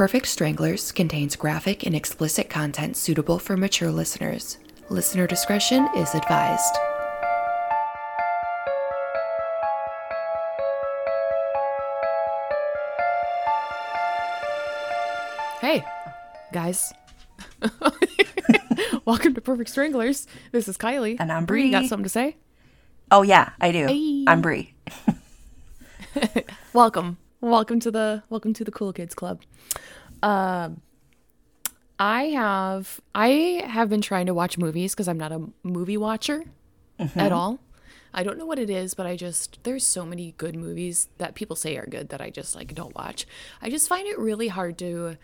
Perfect Stranglers contains graphic and explicit content suitable for mature listeners. Listener discretion is advised. Hey, guys. Welcome to Perfect Stranglers. This is Kylie. And I'm You got something to say? Oh yeah, I do. Hey. I'm Bri. Welcome. Welcome to the welcome to the Cool Kids Club. Um I have I have been trying to watch movies because I'm not a movie watcher at all. I don't know what it is, but I just there's so many good movies that people say are good that I just like don't watch. I just find it really hard to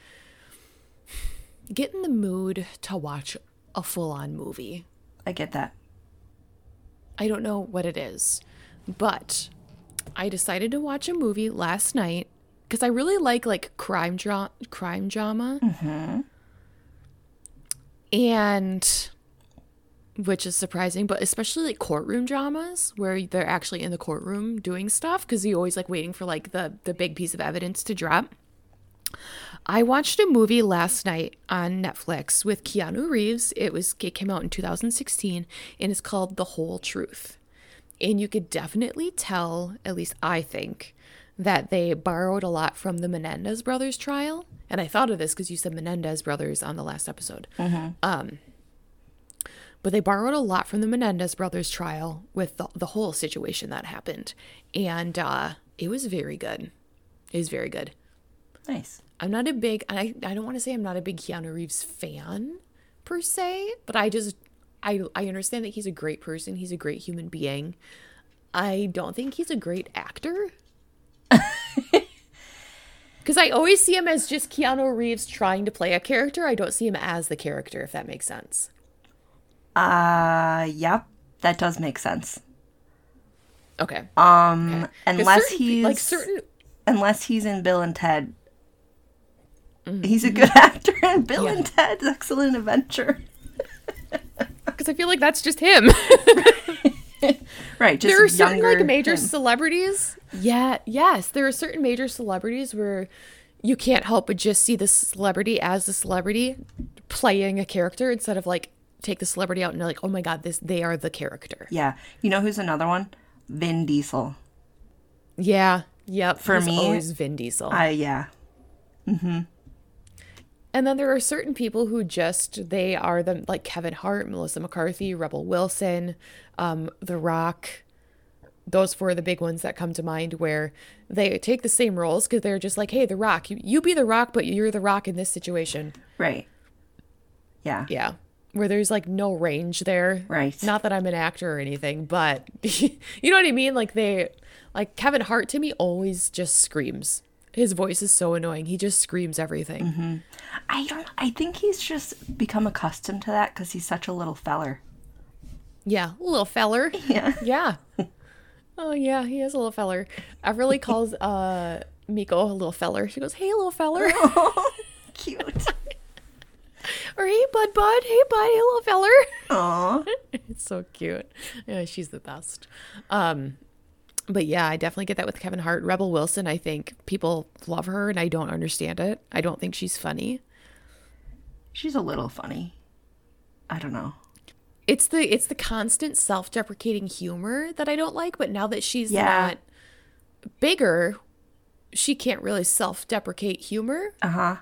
get in the mood to watch a full-on movie. I get that. I don't know what it is, but I decided to watch a movie last night because I really like like crime dra- crime drama, mm-hmm. and which is surprising, but especially like courtroom dramas where they're actually in the courtroom doing stuff because you always like waiting for like the the big piece of evidence to drop. I watched a movie last night on Netflix with Keanu Reeves. It was it came out in 2016 and it's called The Whole Truth. And you could definitely tell, at least I think, that they borrowed a lot from the Menendez brothers trial. And I thought of this because you said Menendez brothers on the last episode. Um, but they borrowed a lot from the Menendez brothers trial with the, the whole situation that happened. And uh, it was very good. It was very good. Nice. I'm not a big I I don't want to say I'm not a big Keanu Reeves fan per se, but I just I I understand that he's a great person, he's a great human being. I don't think he's a great actor. Cuz I always see him as just Keanu Reeves trying to play a character. I don't see him as the character if that makes sense. Uh, yep, that does make sense. Okay. Um, 'Cause unless certain- he's like certain unless he's in Bill and Ted. He's a good actor in Bill Mm-hmm. Yeah. and Ted's Excellent Adventure. cuz I feel like that's just him. Right, just there are certain like major him. celebrities. Yeah, yes, there are certain major celebrities where you can't help but just see the celebrity as the celebrity playing a character instead of like take the celebrity out and you're like, oh my god, this they are the character. Yeah, you know who's another one? Vin Diesel. Yeah, yep. For he's me, always Vin Diesel. I yeah. Mm-hmm. And then there are certain people who just they are the like Kevin Hart, Melissa McCarthy, Rebel Wilson, um, The Rock. Those four are the big ones that come to mind where they take the same roles because they're just like, hey, The Rock, you, you be The Rock, but you're The Rock in this situation. Right. Yeah. Yeah. Where there's like no range there. Right. Not that I'm an actor or anything, but you know what I mean? Like they, like Kevin Hart to me always just screams. His voice is so annoying. He just screams everything. I don't. I think he's just become accustomed to that because he's such a little feller. Yeah, little feller. Yeah. Yeah. Oh yeah, he is a little feller. Everly calls uh Miko a little feller. She goes, "Hey, little feller," Cute. or "Hey, bud, bud, hey, bud, hey, little feller." Aw. it's so cute. Yeah, she's the best. Um, but yeah, I definitely get that with Kevin Hart. Rebel Wilson, I think people love her, and I don't understand it. I don't think she's funny. She's a little funny. I don't know. It's the it's the constant self-deprecating humor that I don't like. But now that she's Yeah. not bigger, she can't really self-deprecate humor. Uh huh.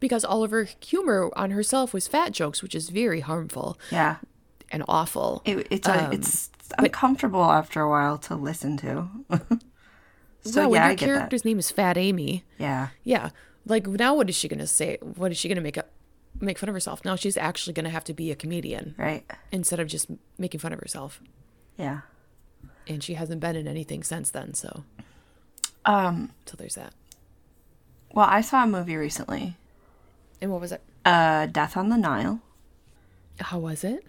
because all of her humor on herself was fat jokes, which is very harmful Yeah. And awful. It, it's a, Um, it's uncomfortable after a while to listen to. so when yeah, your I get that. character's name is Fat Amy. Yeah. Yeah, like now, what is she gonna say? What is she gonna make up? Make fun of herself? Now she's actually gonna have to be a comedian Right. instead of just making fun of herself. Yeah. And she hasn't been in anything since then. So, Um. so there's that. Well, I saw a movie recently. And what was it? Uh, Death on the Nile. How was it?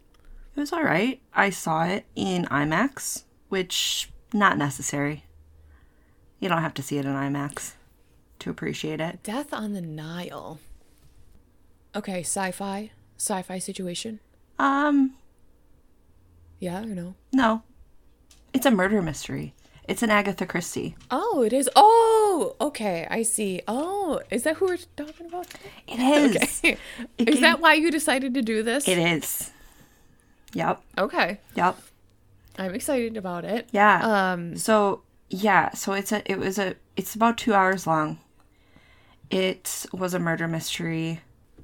It was all right. I saw it in IMAX, which not necessary. You don't have to see it in IMAX to appreciate it. Death on the Nile. Okay, sci-fi, sci-fi situation. Um, Yeah or no? no. It's a murder mystery. It's an Agatha Christie. Oh, it is. Oh, okay. I see. Oh, is that who we're talking about? It is. Okay. It is gave- that why you decided to do this? It is. Yep. Okay. Yep. I'm excited about it. Yeah. Um, So yeah, so it's a it was a it's about two hours long. It was a murder mystery,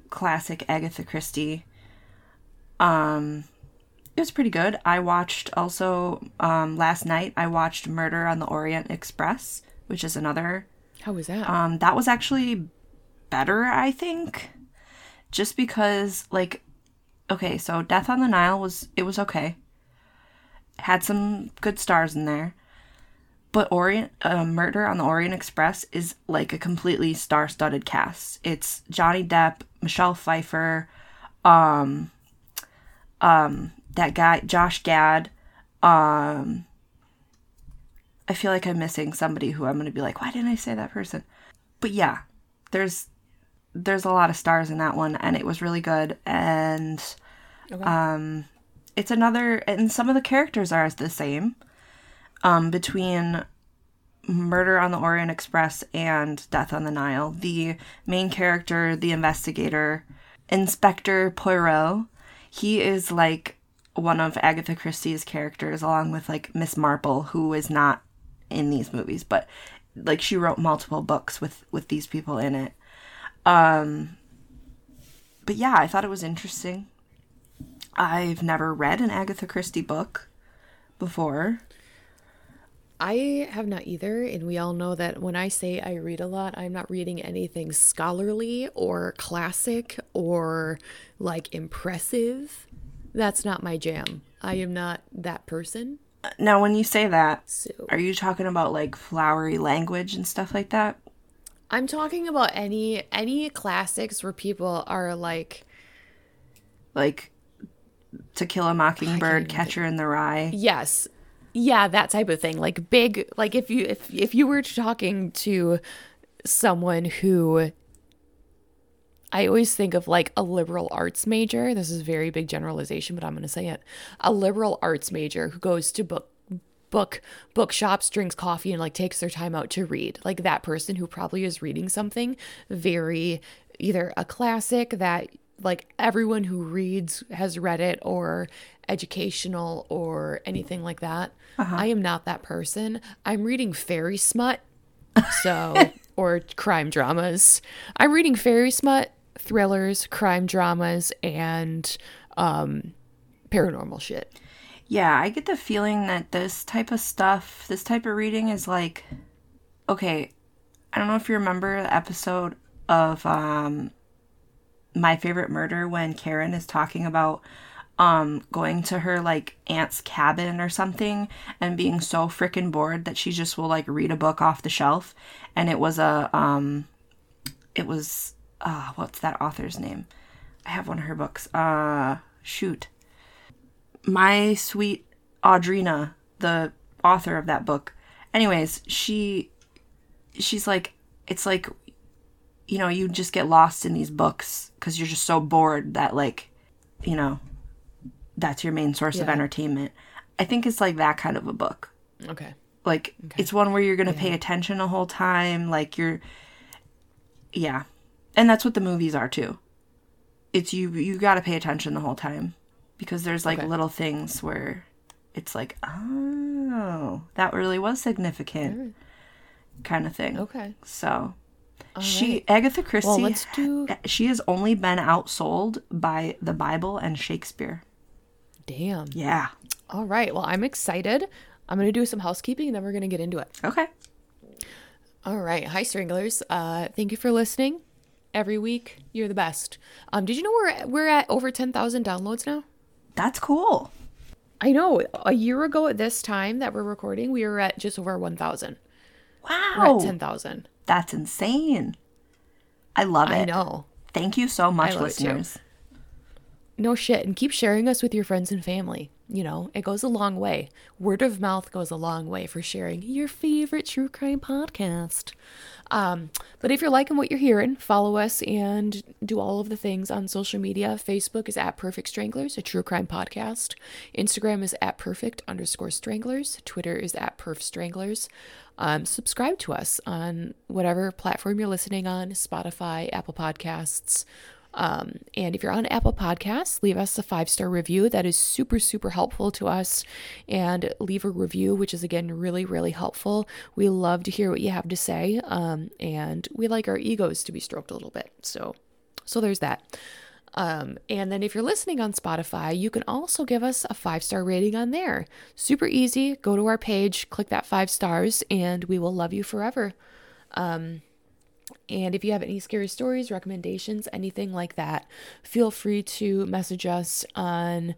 classic Agatha Christie. Um, it was pretty good. I watched also um last night. I watched Murder on the Orient Express, which is another. how was that? Um, that was actually better, I think, just because like, okay, so Death on the Nile was it was okay. Had some good stars in there but Orient uh, Murder on the Orient Express is like a completely star-studded cast. It's Johnny Depp, Michelle Pfeiffer, um, um, that guy Josh Gad. Um, I feel like I'm missing somebody who I'm going to be like, why didn't I say that person? But yeah, there's there's a lot of stars in that one, and it was really good. And um, it's another, and some of the characters are the same um, between Murder on the Orient Express and Death on the Nile. The main character, the investigator, Inspector Poirot, he is like one of Agatha Christie's characters, along with like Miss Marple, who is not in these movies, but like she wrote multiple books with with these people in it. Um, but yeah, I thought it was interesting. I've never read an Agatha Christie book before. I have not either, and we all know that when I say I read a lot, I'm not reading anything scholarly or classic or like impressive. That's not my jam. I am not that person. Now, when you say that, So are you talking about like flowery language and stuff like that? I'm talking about any any classics where people are like, Like To Kill a Mockingbird, Catcher in the Rye? yes, yeah, that type of thing. Like big, like if you if if you were talking to someone who I always think of like a liberal arts major. This is a very big generalization, but I'm going to say it. A liberal arts major who goes to book book bookshops, drinks coffee and like takes their time out to read. Like that person who probably is reading something very either a classic that like everyone who reads has read it or educational or anything like that. I am not that person. I'm reading fairy smut so or crime dramas i'm reading fairy smut thrillers crime dramas and um paranormal shit Yeah, I get the feeling that this type of stuff, this type of reading is like okay, I don't know if you remember the episode of um My Favorite Murder when Karen is talking about um going to her like aunt's cabin or something and being so freaking bored that she just will like read a book off the shelf and it was a um it was uh what's that author's name? I have one of her books. Uh shoot my sweet Audrina, the author of that book. Anyways, she she's like it's like you know, you just get lost in these books cuz you're just so bored that like, you know, that's your main source of entertainment. I think it's like that kind of a book. okay Like it's one where you're going to pay attention the whole time, like you're yeah. And that's what the movies are too. It's you you got to pay attention the whole time because there's like Okay. little things where it's like, "Oh, that really was significant." kind of thing. okay So, she Agatha Christie let's do- she has only been outsold by the Bible and Shakespeare. damn Yeah. all right well i'm excited i'm gonna do some housekeeping and then we're gonna get into it Okay. all right hi stranglers uh thank you for listening every week you're the best um did you know we're we're at over 10000 downloads now That's cool. I know. A year ago at this time that we're recording, we were at just over 1,000. We're Wow. at 10,000. That's insane. I love it. I know. Thank you so much, listeners. No shit. And keep sharing us with your friends and family. You know, it goes a long way. Word of mouth goes a long way for sharing your favorite true crime podcast. Um, but if you're liking what you're hearing, follow us and do all of the things on social media. Facebook is at Perfect Stranglers, a true crime podcast. Instagram is at perfect underscore stranglers. Twitter is at perf stranglers. Um, subscribe to us on whatever platform you're listening on Spotify, Apple Podcasts, um, and if you're on Apple Podcasts, leave us a five star review. That is super, super helpful to us. And leave a review, which is again really, really helpful. We love to hear what you have to say. Um, and we like our egos to be stroked a little bit. So, so there's that. Um, and then if you're listening on Spotify, you can also give us a five star rating on there. Super easy. Go to our page, click that five stars, and we will love you forever. Um, and if you have any scary stories, recommendations, anything like that, feel free to message us on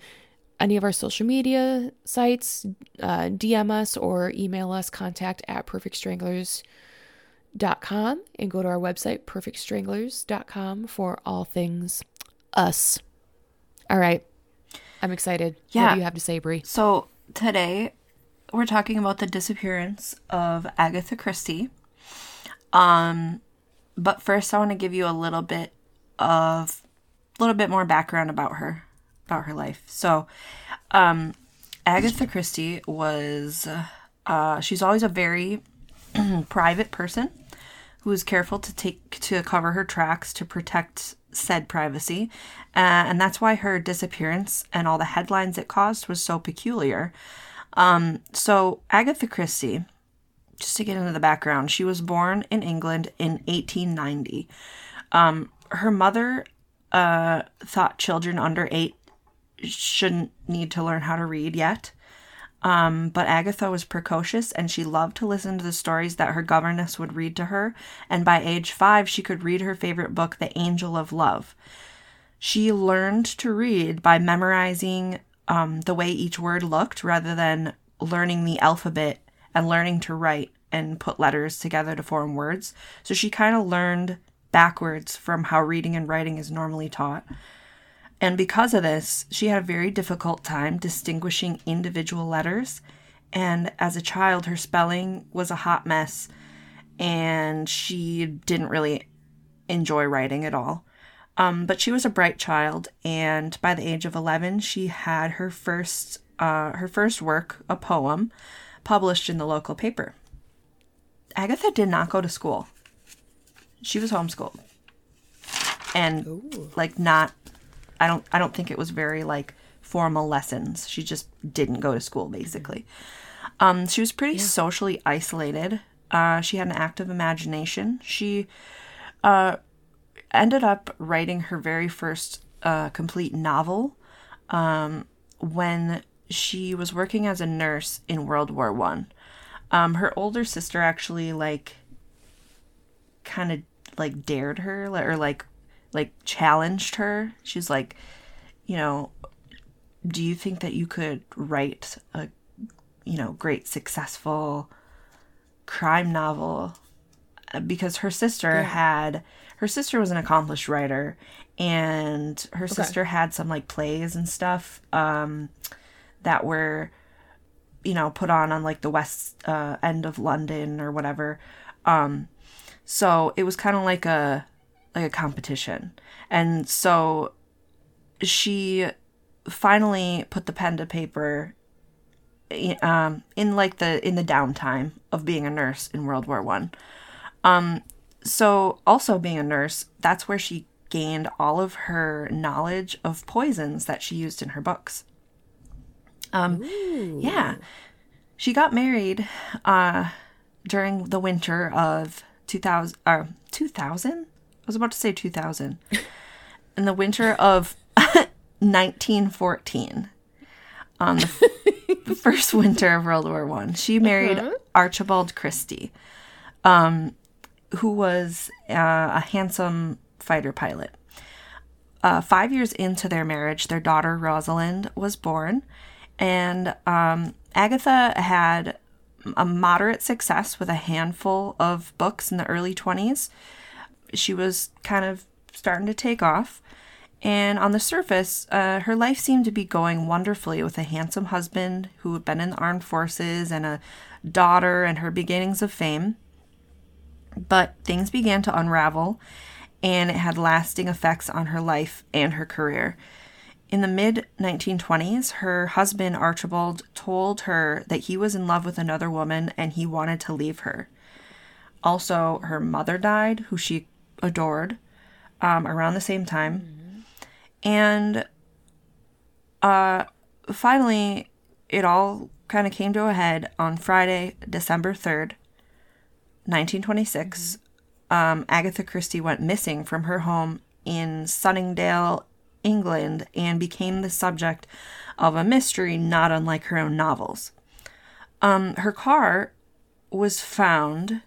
any of our social media sites, uh, DM us or email us contact at perfectstranglers.com and go to our website, perfectstranglers.com, for all things us. All right. I'm excited. Yeah. What do you have to say, Bri? So today we're talking about the disappearance of Agatha Christie. Um, but first, I want to give you a little bit of a little bit more background about her, about her life. So, um, Agatha Christie was uh, she's always a very private person who is careful to take to cover her tracks to protect said privacy, uh, and that's why her disappearance and all the headlines it caused was so peculiar. Um, so Agatha Christie just to get into the background, she was born in England in 1890. Um, her mother uh, thought children under eight shouldn't need to learn how to read yet. Um, but Agatha was precocious and she loved to listen to the stories that her governess would read to her. And by age five, she could read her favorite book, The Angel of Love. She learned to read by memorizing um, the way each word looked rather than learning the alphabet and learning to write and put letters together to form words. So she kind of learned backwards from how reading and writing is normally taught. And because of this, she had a very difficult time distinguishing individual letters. And as a child, her spelling was a hot mess, and she didn't really enjoy writing at all. Um, but she was a bright child, and by the age of 11, she had her first uh, her first work, a poem, published in the local paper. Agatha did not go to school. She was homeschooled. And Ooh. like not I don't I don't think it was very like formal lessons. She just didn't go to school basically. Um she was pretty yeah. socially isolated. Uh she had an active imagination. She uh ended up writing her very first uh complete novel um when she was working as a nurse in World War One. Um, her older sister actually like kind of like dared her or like like challenged her. She's like, you know, do you think that you could write a you know great successful crime novel? Because her sister yeah. had her sister was an accomplished writer and her okay. sister had some like plays and stuff um that were you know put on on like the west uh, end of london or whatever um so it was kind of like a like a competition and so she finally put the pen to paper um, in like the in the downtime of being a nurse in World War One. Um, so also being a nurse, that's where she gained all of her knowledge of poisons that she used in her books. Um, yeah, she got married uh, during the winter of 2000. Uh, 2000? I was about to say 2000. In the winter of 1914, on the, the, first winter of World War One, she married uh-huh. Archibald Christie, um, who was uh, a handsome fighter pilot. Uh, five years into their marriage, their daughter Rosalind was born, and um, Agatha had a moderate success with a handful of books in the early 20s. She was kind of starting to take off. And on the surface, uh, her life seemed to be going wonderfully with a handsome husband who had been in the armed forces and a daughter and her beginnings of fame. But things began to unravel, and it had lasting effects on her life and her career. In the mid 1920s, her husband Archibald told her that he was in love with another woman and he wanted to leave her. Also, her mother died, who she adored, um, around the same time. And uh, finally, it all kind of came to a head on Friday, December 3rd, 1926. Um, Agatha Christie went missing from her home in Sunningdale, England, and became the subject of a mystery not unlike her own novels. Um, her car was found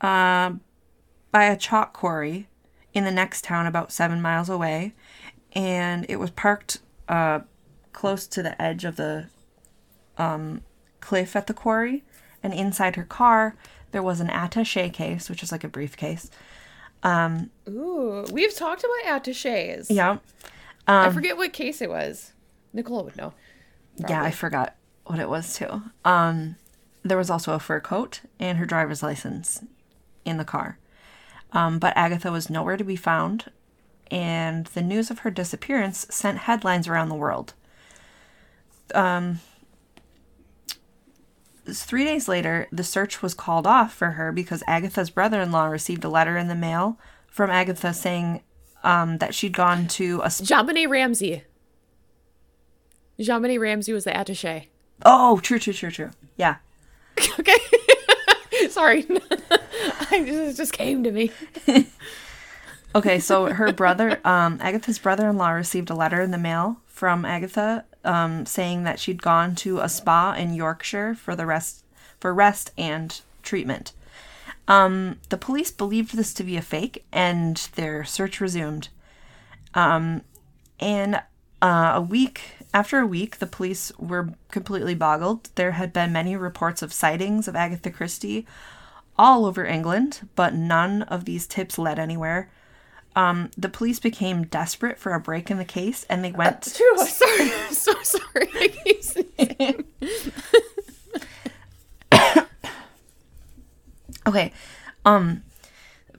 uh, by a chalk quarry in the next town about seven miles away, and it was parked uh, close to the edge of the um, cliff at the quarry. And inside her car, there was an attache case, which is like a briefcase. Ooh, we've talked about attaches. Yeah. I forget what case it was. Nicola would know. Yeah, I forgot what it was too. Um, there was also a fur coat and her driver's license in the car. Um, but Agatha was nowhere to be found, and the news of her disappearance sent headlines around the world. Um, three days later, the search was called off for her because Agatha's brother in law received a letter in the mail from Agatha saying um, that she'd gone to a. Sp- Benet Ramsey. Benet Ramsey was the attache. oh, true, true, true, true. Yeah. Okay. Sorry. I just, it just came to me. Okay, so her brother, um, Agatha's brother-in-law, received a letter in the mail from Agatha, um, saying that she'd gone to a spa in Yorkshire for the rest for rest and treatment. Um, the police believed this to be a fake, and their search resumed. Um, and uh, a week after a week, the police were completely boggled. There had been many reports of sightings of Agatha Christie all over England, but none of these tips led anywhere. Um, the police became desperate for a break in the case, and they went. True. I'm sorry. I'm so sorry. I keep sneezing. Okay. Um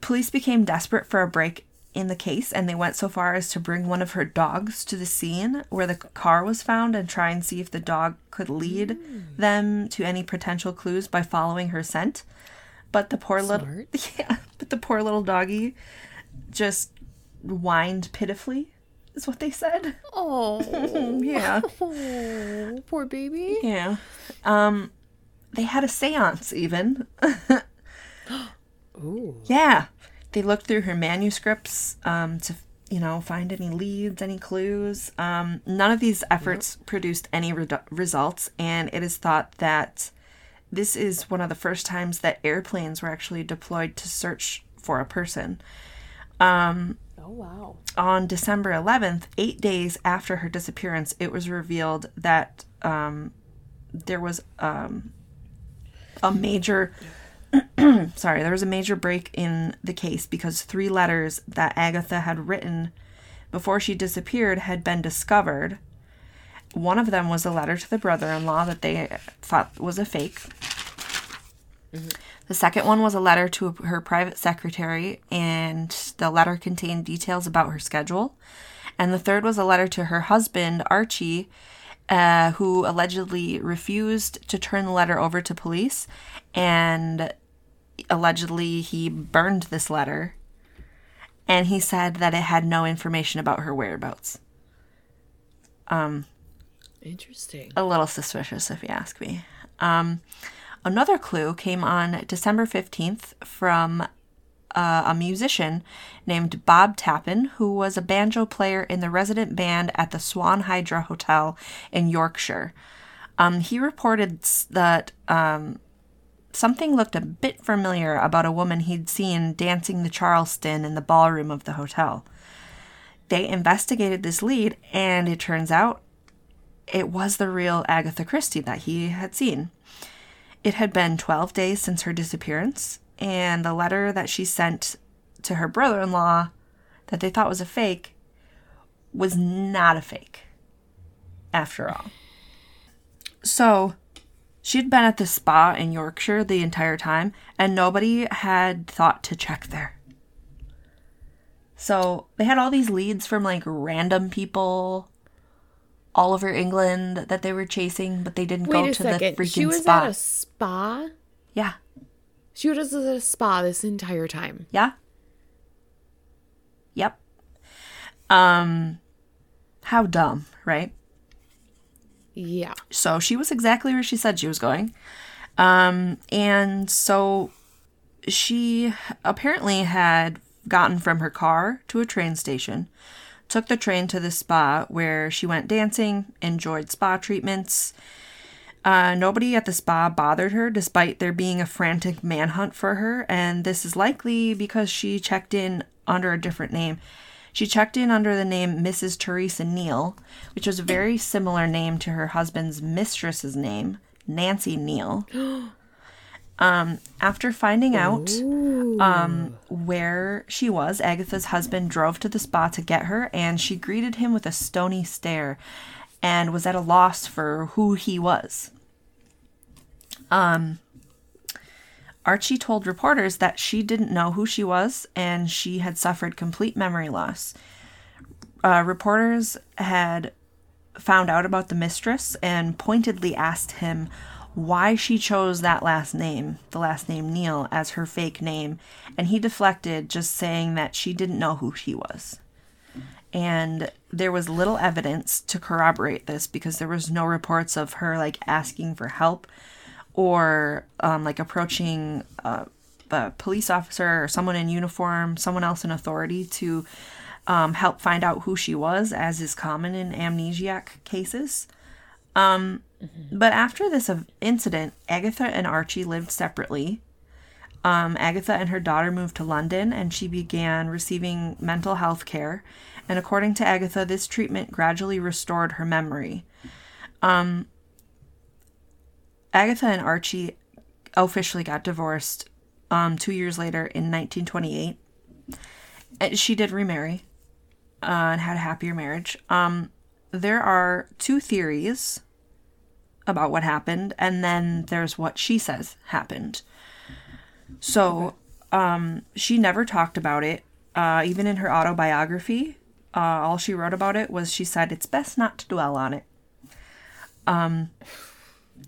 police became desperate for a break in the case and they went so far as to bring one of her dogs to the scene where the car was found and try and see if the dog could lead them to any potential clues by following her scent. But the poor little. Yeah, but the poor little doggy just whined pitifully is what they said. Oh, Yeah. oh, poor baby. Yeah. Um they had a séance even. Ooh. Yeah. They looked through her manuscripts um, to, you know, find any leads, any clues. Um, none of these efforts produced any redu- results, and it is thought that this is one of the first times that airplanes were actually deployed to search for a person. Oh wow. On December 11th, eight days after her disappearance, it was revealed that um, there was um, a major sorry, there was a major break in the case because three letters that Agatha had written before she disappeared had been discovered. One of them was a letter to the brother in law that they thought was a fake. The second one was a letter to her private secretary, and the letter contained details about her schedule. And the third was a letter to her husband, Archie, uh, who allegedly refused to turn the letter over to police. And allegedly, he burned this letter. And he said that it had no information about her whereabouts. Um, Interesting. a little suspicious if you ask me. Um, another clue came on December 15th from uh, a musician named Bob Tappin, who was a banjo player in the resident band at the Swan Hydro Hotel in Yorkshire. Um, he reported that um, something looked a bit familiar about a woman he'd seen dancing the Charleston in the ballroom of the hotel. They investigated this lead, and it turns out it was the real Agatha Christie that he had seen. It had been 12 days since her disappearance, and the letter that she sent to her brother in law that they thought was a fake was not a fake, after all. So, she'd been at the spa in Yorkshire the entire time, and nobody had thought to check there. So, they had all these leads from like random people all over England that they were chasing, but they didn't Wait go to second. the freaking She was spa. at a spa. Yeah. She was at a spa this entire time. Yeah. Yep. Um how dumb, right? Yeah. So she was exactly where she said she was going. Um and so she apparently had gotten from her car to a train station, took the train to the spa where she went dancing, enjoyed spa treatments. Uh, nobody at the spa bothered her despite there being a frantic manhunt for her, and this is likely because she checked in under a different name. She checked in under the name Mrs. Teresa Neele, which was a very similar name to her husband's mistress's name, Nancy Neele. Um, after finding out um, where she was, Agatha's husband drove to the spa to get her, and she greeted him with a stony stare and was at a loss for who he was. Um, Archie told reporters that she didn't know who she was and she had suffered complete memory loss. Uh, reporters had found out about the mistress and pointedly asked him why she chose that last name, the last name Neele, as her fake name, and he deflected, just saying that she didn't know who she was. And there was little evidence to corroborate this because there was no reports of her like asking for help or um, like approaching uh, a police officer or someone in uniform, someone else in authority to um, help find out who she was, as is common in amnesiac cases. Um, But after this incident, Agatha and Archie lived separately. Um, Agatha and her daughter moved to London and she began receiving mental health care. And according to Agatha, this treatment gradually restored her memory. Um, Agatha and Archie officially got divorced um, two years later in 1928. And She did remarry uh, and had a happier marriage. Um, there are two theories about what happened, and then there's what she says happened. So, um, she never talked about it. Uh, even in her autobiography, uh, all she wrote about it was she said it's best not to dwell on it. Um,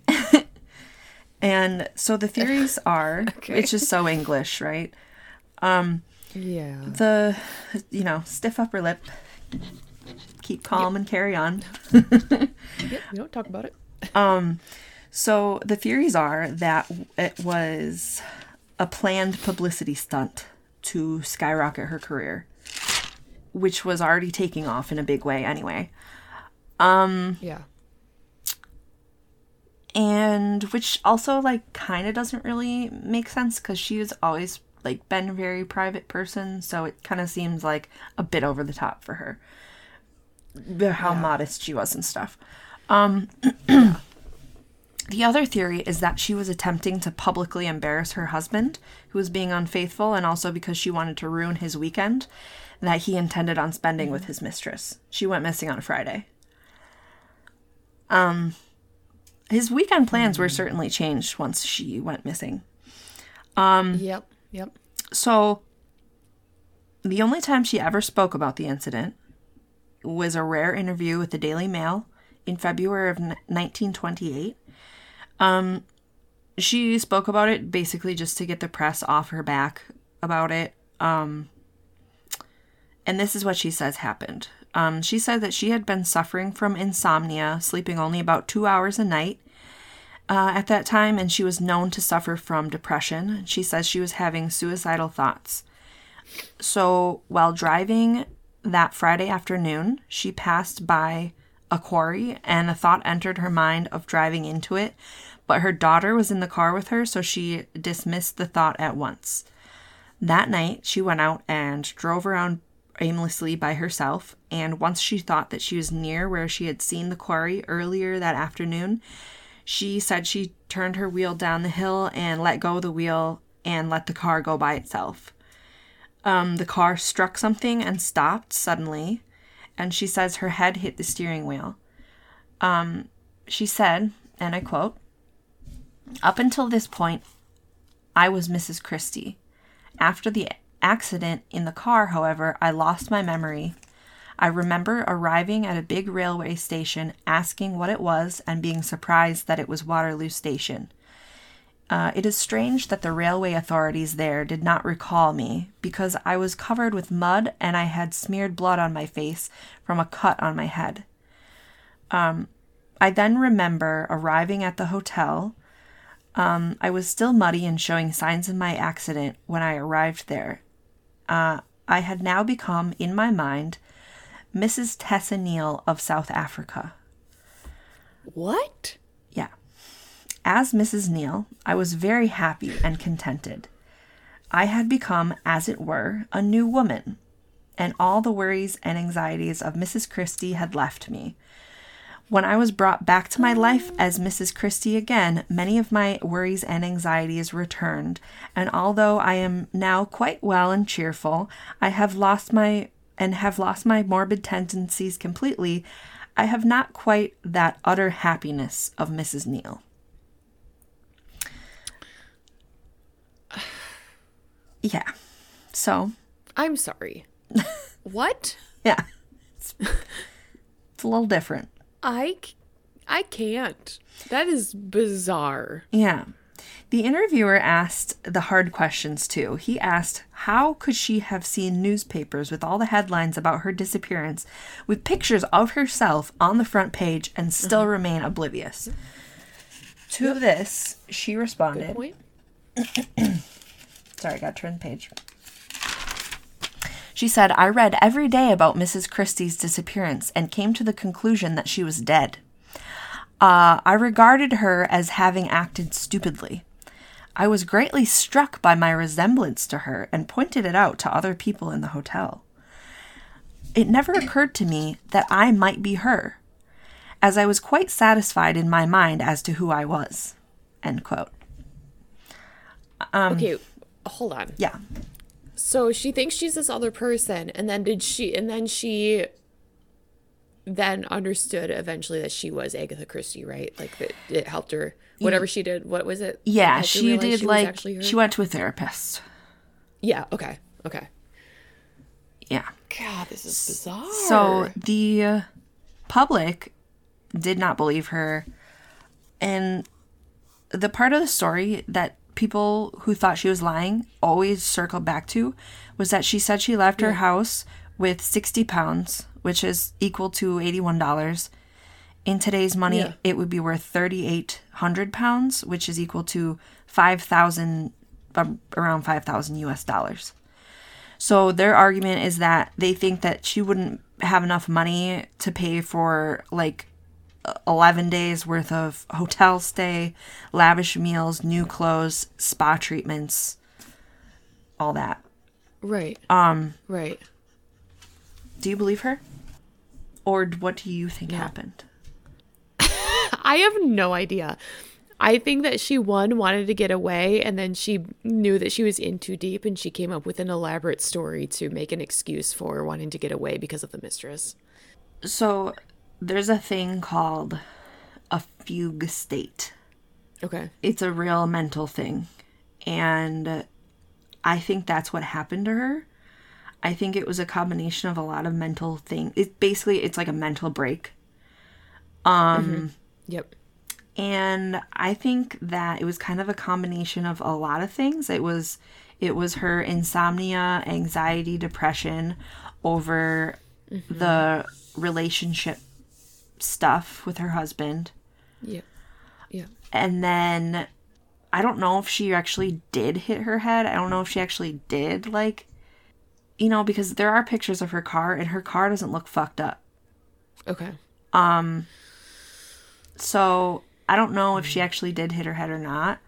and so the theories are it's just so English, right? Yeah. The, you know, stiff upper lip, keep calm and carry on. Yep. We don't talk about it. So the theories are that it was a planned publicity stunt to skyrocket her career, which was already taking off in a big way anyway. Um, yeah. And which also like kind of doesn't really make sense cuz she has always like been a very private person, so it kind of seems like a bit over the top for her. How modest she was and stuff. Um The other theory is that she was attempting to publicly embarrass her husband, who was being unfaithful, and also because she wanted to ruin his weekend that he intended on spending with his mistress. She went missing on a Friday. Um, his weekend plans were certainly changed once she went missing. Um, Yep. Yep. So, the only time she ever spoke about the incident was a rare interview with the Daily Mail in February of 1928. Um, she spoke about it basically just to get the press off her back about it. Um, and this is what she says happened. Um, she said that she had been suffering from insomnia, sleeping only about two hours a night uh, at that time, and she was known to suffer from depression. She says she was having suicidal thoughts. So while driving that Friday afternoon, she passed by a quarry, and a thought entered her mind of driving into it, but her daughter was in the car with her, so she dismissed the thought at once. That night, she went out and drove around aimlessly by herself, and once she thought that she was near where she had seen the quarry earlier that afternoon, she said she turned her wheel down the hill and let go the wheel and let the car go by itself. Um, the car struck something and stopped suddenly, and she says her head hit the steering wheel. Um, she said, and I quote, Up until this point, I was Mrs. Christie. After the accident in the car, however, I lost my memory. I remember arriving at a big railway station, asking what it was, and being surprised that it was Waterloo Station. Uh, it is strange that the railway authorities there did not recall me because I was covered with mud and I had smeared blood on my face from a cut on my head. Um, I then remember arriving at the hotel. Um, I was still muddy and showing signs of my accident when I arrived there. Uh, I had now become, in my mind, Mrs. Tessa Neele of South Africa. What? As Mrs. Neele, I was very happy and contented. I had become, as it were, a new woman, and all the worries and anxieties of Mrs. Christie had left me. When I was brought back to my life as Mrs. Christie again, many of my worries and anxieties returned, and although I am now quite well and cheerful, I have lost my and have lost my morbid tendencies completely, I have not quite that utter happiness of Mrs. Neele. Yeah. So, I'm sorry. what? yeah. It's, it's a little different. I, I can't. That is bizarre. Yeah. The interviewer asked the hard questions too. He asked, How could she have seen newspapers with all the headlines about her disappearance with pictures of herself on the front page and still uh-huh. remain oblivious? To this, she responded. Sorry, I got to turn the page. She said, I read every day about Mrs. Christie's disappearance and came to the conclusion that she was dead. Uh, I regarded her as having acted stupidly. I was greatly struck by my resemblance to her and pointed it out to other people in the hotel. It never occurred to me that I might be her, as I was quite satisfied in my mind as to who I was. End quote. okay, hold on. Yeah. So she thinks she's this other person, and then did she? And then she then understood eventually that she was Agatha Christie, right? Like that it helped her. Whatever she did, what was it? Yeah, she did was like she went to a therapist. Yeah. Okay. Okay. Yeah. God, this is bizarre. So the public did not believe her. And the part of the story that people who thought she was lying always circled back to was that she said she left her house with 60 pounds, which is equal to $81. In today's money, Yeah. it would be worth 3,800 pounds, which is equal to 5,000, um, around 5,000 US dollars. So their argument is that they think that she wouldn't have enough money to pay for like 11 days worth of hotel stay, lavish meals, new clothes, spa treatments, all that. right. Um. Right. Do you believe her? Or what do you think happened? I have no idea. I think that she one wanted to get away and then she knew that she was in too deep and she came up with an elaborate story to make an excuse for wanting to get away because of the mistress. So there's a thing called a fugue state. Okay. it's a real mental thing and i think that's what happened to her i think it was a combination of a lot of mental things. it basically it's like a mental break Um Yep. and i think that it was kind of a combination of a lot of things it was it was her insomnia anxiety depression over the relationship stuff with her husband Yeah. Yeah. and then I don't know if she actually did hit her head. I don't know if she actually did like you know because there are pictures of her car and her car doesn't look fucked up. Okay. Um so, I don't know if she actually did hit her head or not.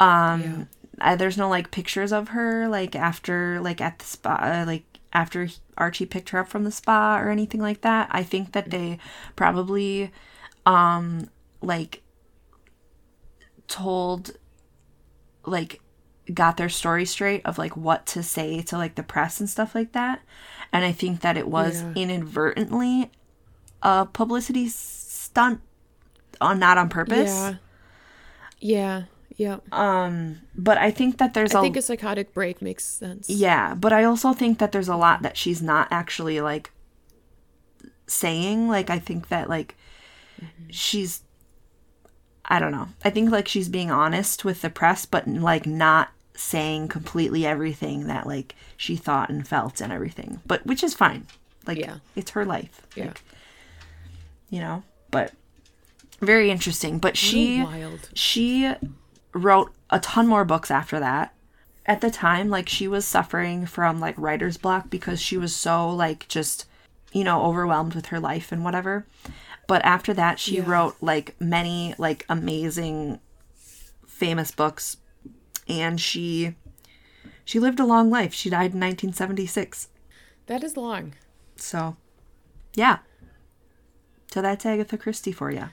Um I, there's no like pictures of her like after like at the spa uh, like after Archie picked her up from the spa or anything like that. I think that they probably um like told like got their story straight of like what to say to like the press and stuff like that. And I think that it was Yeah. inadvertently a publicity stunt on not on purpose. Yeah. Yeah. Yeah. Um, but I think that there's I a think a psychotic break makes sense. Yeah, but I also think that there's a lot that she's not actually like saying. Like I think that like mm-hmm. she's I don't know. I think like she's being honest with the press but like not saying completely everything that like she thought and felt and everything. But which is fine. Like Yeah. it's her life. Yeah. Like, you know. But very interesting. But she wild. she wrote a ton more books after that. At the time, like she was suffering from like writer's block because she was so like just, you know, overwhelmed with her life and whatever. But after that, she Yeah. wrote like many like amazing famous books and she she lived a long life. She died in 1976. That is long. So, yeah. So that's Agatha Christie for you.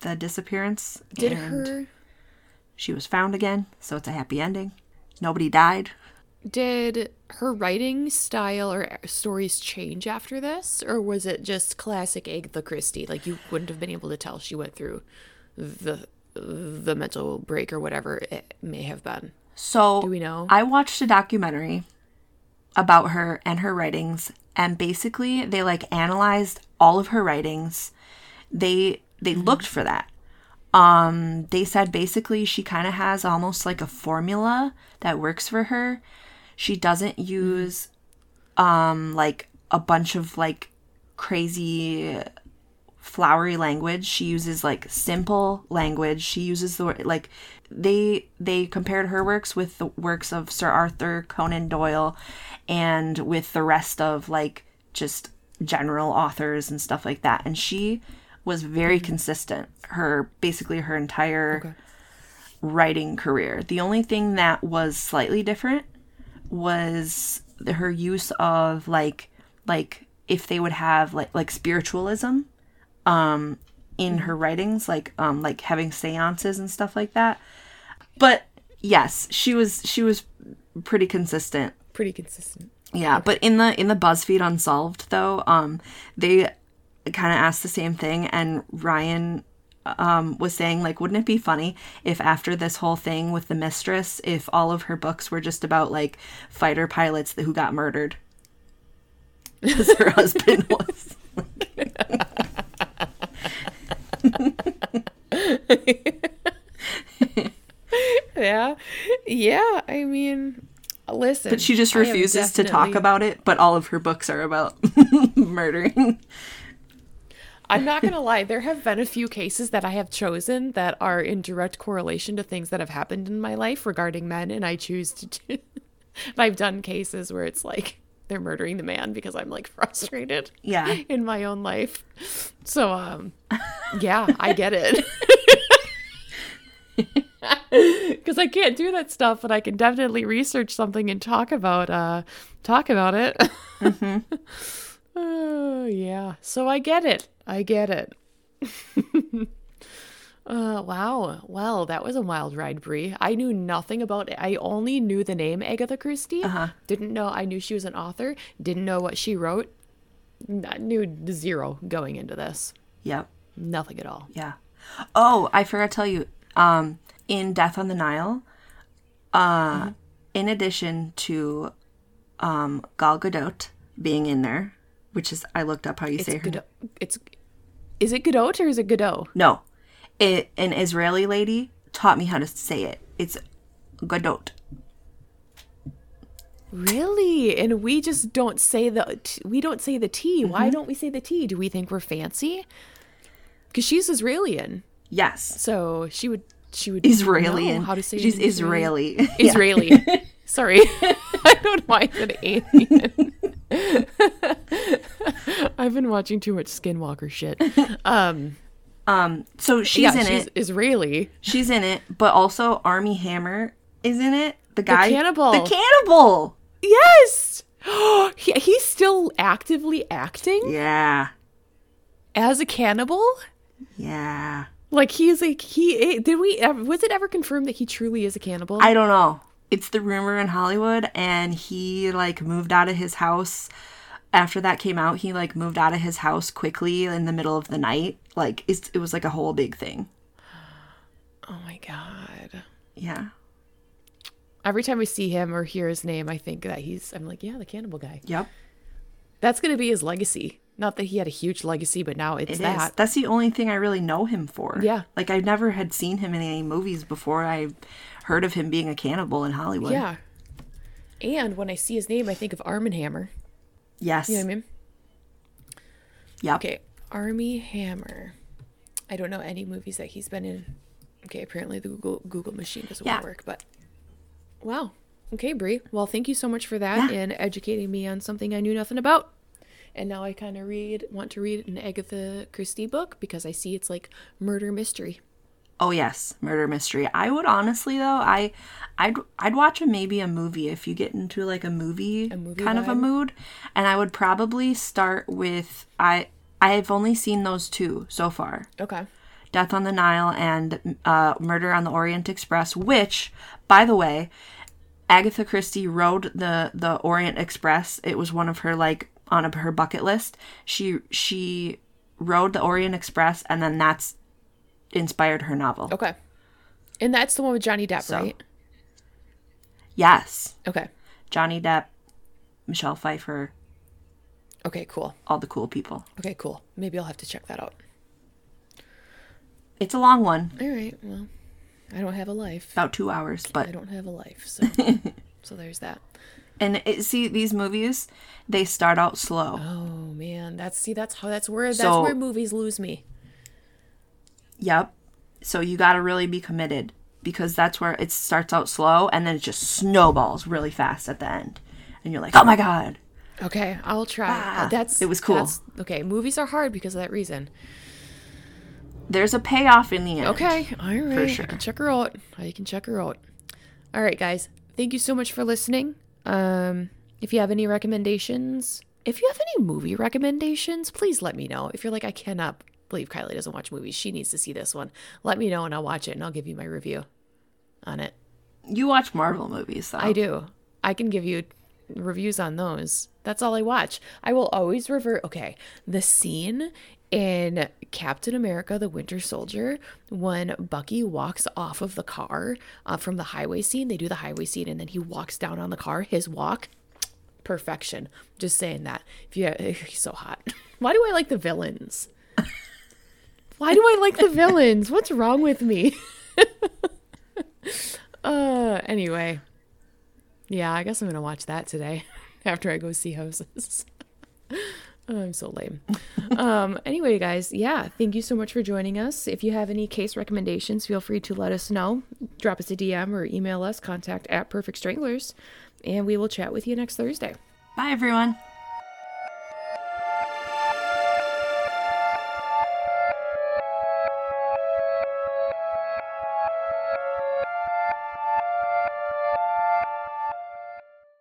The disappearance. Did and her She was found again, so it's a happy ending. Nobody died. did her writing style or stories change after this or was it just classic Agatha Christie like you wouldn't have been able to tell she went through the the mental break or whatever it may have been So Do we know? I watched a documentary about her and her writings, and basically they like analyzed all of her writings. They they mm-hmm. looked for that. Um, they said basically she kind of has almost like a formula that works for her. She doesn't use um like a bunch of like crazy flowery language. She uses like simple language. She uses the word like they they compared her works with the works of Sir Arthur Conan Doyle and with the rest of like just general authors and stuff like that. And she was very consistent. Her basically her entire writing career. The only thing that was slightly different was the- her use of like like if they would have like like spiritualism um in her writings like um like having seances and stuff like that. But yes she was she was pretty consistent. Pretty consistent. Yeah but in the in the buzzfeed unsolved though um they kind of asked the same thing and ryan um was saying like wouldn't it be funny if after this whole thing with the mistress if all of her books were just about like fighter pilots that, who got murdered? Because her husband was yeah. Yeah I mean listen but she just refuses to talk about it but all of her books are about murdering I'm not gonna lie, there have been a few cases that I have chosen that are in direct correlation to things that have happened in my life regarding men, and I choose to do. I've done cases where it's like they're murdering the man because I'm like frustrated. Yeah. In my own life, so um, yeah, I get it. Because I can't do that stuff, but I can definitely research something and talk about uh talk about it. Oh, yeah. So I get it. I get it. uh, wow. Well, that was a wild ride, Bri. I knew nothing about it. I only knew the name Agatha Christie. Uh-huh. Didn't know. I knew she was an author. Didn't know what she wrote. I knew zero going into this. yep Nothing at all. Yeah. Oh, I forgot to tell you. Um, in Death on the Nile, uh, in addition to um Gal Gadot being in there, which is I looked up how you It's say her. Godot. It's is it Godot or is it Godot? No, it an Israeli lady taught me how to say it. It's Gadot. Really? And we just don't say the t- we don't say the T. Why mm-hmm. don't we say the T? Do we think we're fancy? Because she's Israelian. Yes, so she would she would Israeli. how to say She's Israeli. Israeli. Israeli. Sorry, I don't know why I said alien. I've been watching too much Skinwalker shit. Um, Um, so she's yeah, in she's it. Israeli. She's in it, but also Armie Hammer is in it. The guy, cannibal. the cannibal. Yes, he, he's still actively acting Yeah, as a cannibal. yeah. Like he's like he did we ever was it ever confirmed that he truly is a cannibal? I don't know. It's the rumor in Hollywood, and he like moved out of his house. After that came out, he like moved out of his house quickly in the middle of the night. Like it's, it was like a whole big thing. Oh my god. Yeah. Every time we see him or hear his name, I think that he's. I'm like, yeah, the cannibal guy. Yep. That's gonna be his legacy. Not that he had a huge legacy, but now it's It is. that. That's the only thing I really know him for. Yeah. Like I never had seen him in any movies before I heard of him being a cannibal in Hollywood. Yeah. And when I see his name, I think of Arm and Hammer. Yes. You know what I mean? Yeah. Okay, Armie Hammer. I don't know any movies that he's been in. Okay, apparently the Google Google machine doesn't Yeah. work, but wow. Okay, Bri. Well, thank you so much for that Yeah. and educating me on something I knew nothing about. And now I kind of read, want to read an Agatha Christie book because I see it's like murder mystery. Oh yes, murder mystery. I would honestly though, I I'd I'd watch a maybe a movie if you get into like a movie, movie kind of a mood, and I would probably start with I I've only seen those two so far. Okay. Death on the Nile and uh, Murder on the Orient Express, which, by the way, Agatha Christie rode the the Orient Express. It was one of her like on a, her bucket list. She she rode the Orient Express, and then that's inspired her novel. Okay. And that's the one with Johnny Depp, So- right? Yes, Okay. Johnny Depp, Michelle Pfeiffer, Okay, cool. all the cool people. Okay, cool. Maybe I'll have to check that out. It's a long one, All right. Well, I don't have a life. about two hours, but I don't have a life, so so there's that. and it, see these movies, they start out slow. Oh man, that's see that's how that's where that's where movies lose me. Yep. So you got to really be committed because that's where it starts out slow and then it just snowballs really fast at the end. And you're like, "Oh my god." Okay, I'll try. Ah, that's it was cool. okay, movies are hard because of that reason. There's a payoff in the end. Okay, all right. sure. I can check her out. I can check her out. All right, guys. Thank you so much for listening. Um, if you have any recommendations, if you have any movie recommendations, please let me know. If you're like, I cannot believe Kylie doesn't watch movies, she needs to see this one. Let me know and I'll watch it and I'll give you my review on it. You watch Marvel movies though. I do. I can give you reviews on those. That's all I watch. I will always revert. Okay, the scene in Captain America: The Winter Soldier when Bucky walks off of the car uh, from the highway scene. They do the highway scene, and then he walks down on the car. His walk, perfection. Just saying that. If you, he's so hot. Why do I like the villains? Why do I like the villains? What's wrong with me? uh, anyway. Yeah, I guess I'm gonna watch that today after I go see houses. Oh, I'm so lame. um, anyway, guys, yeah, thank you so much for joining us. If you have any case recommendations, feel free to let us know. Drop us a DM or email us, contact at Perfect Stranglers, and we will chat with you next Thursday. Bye everyone.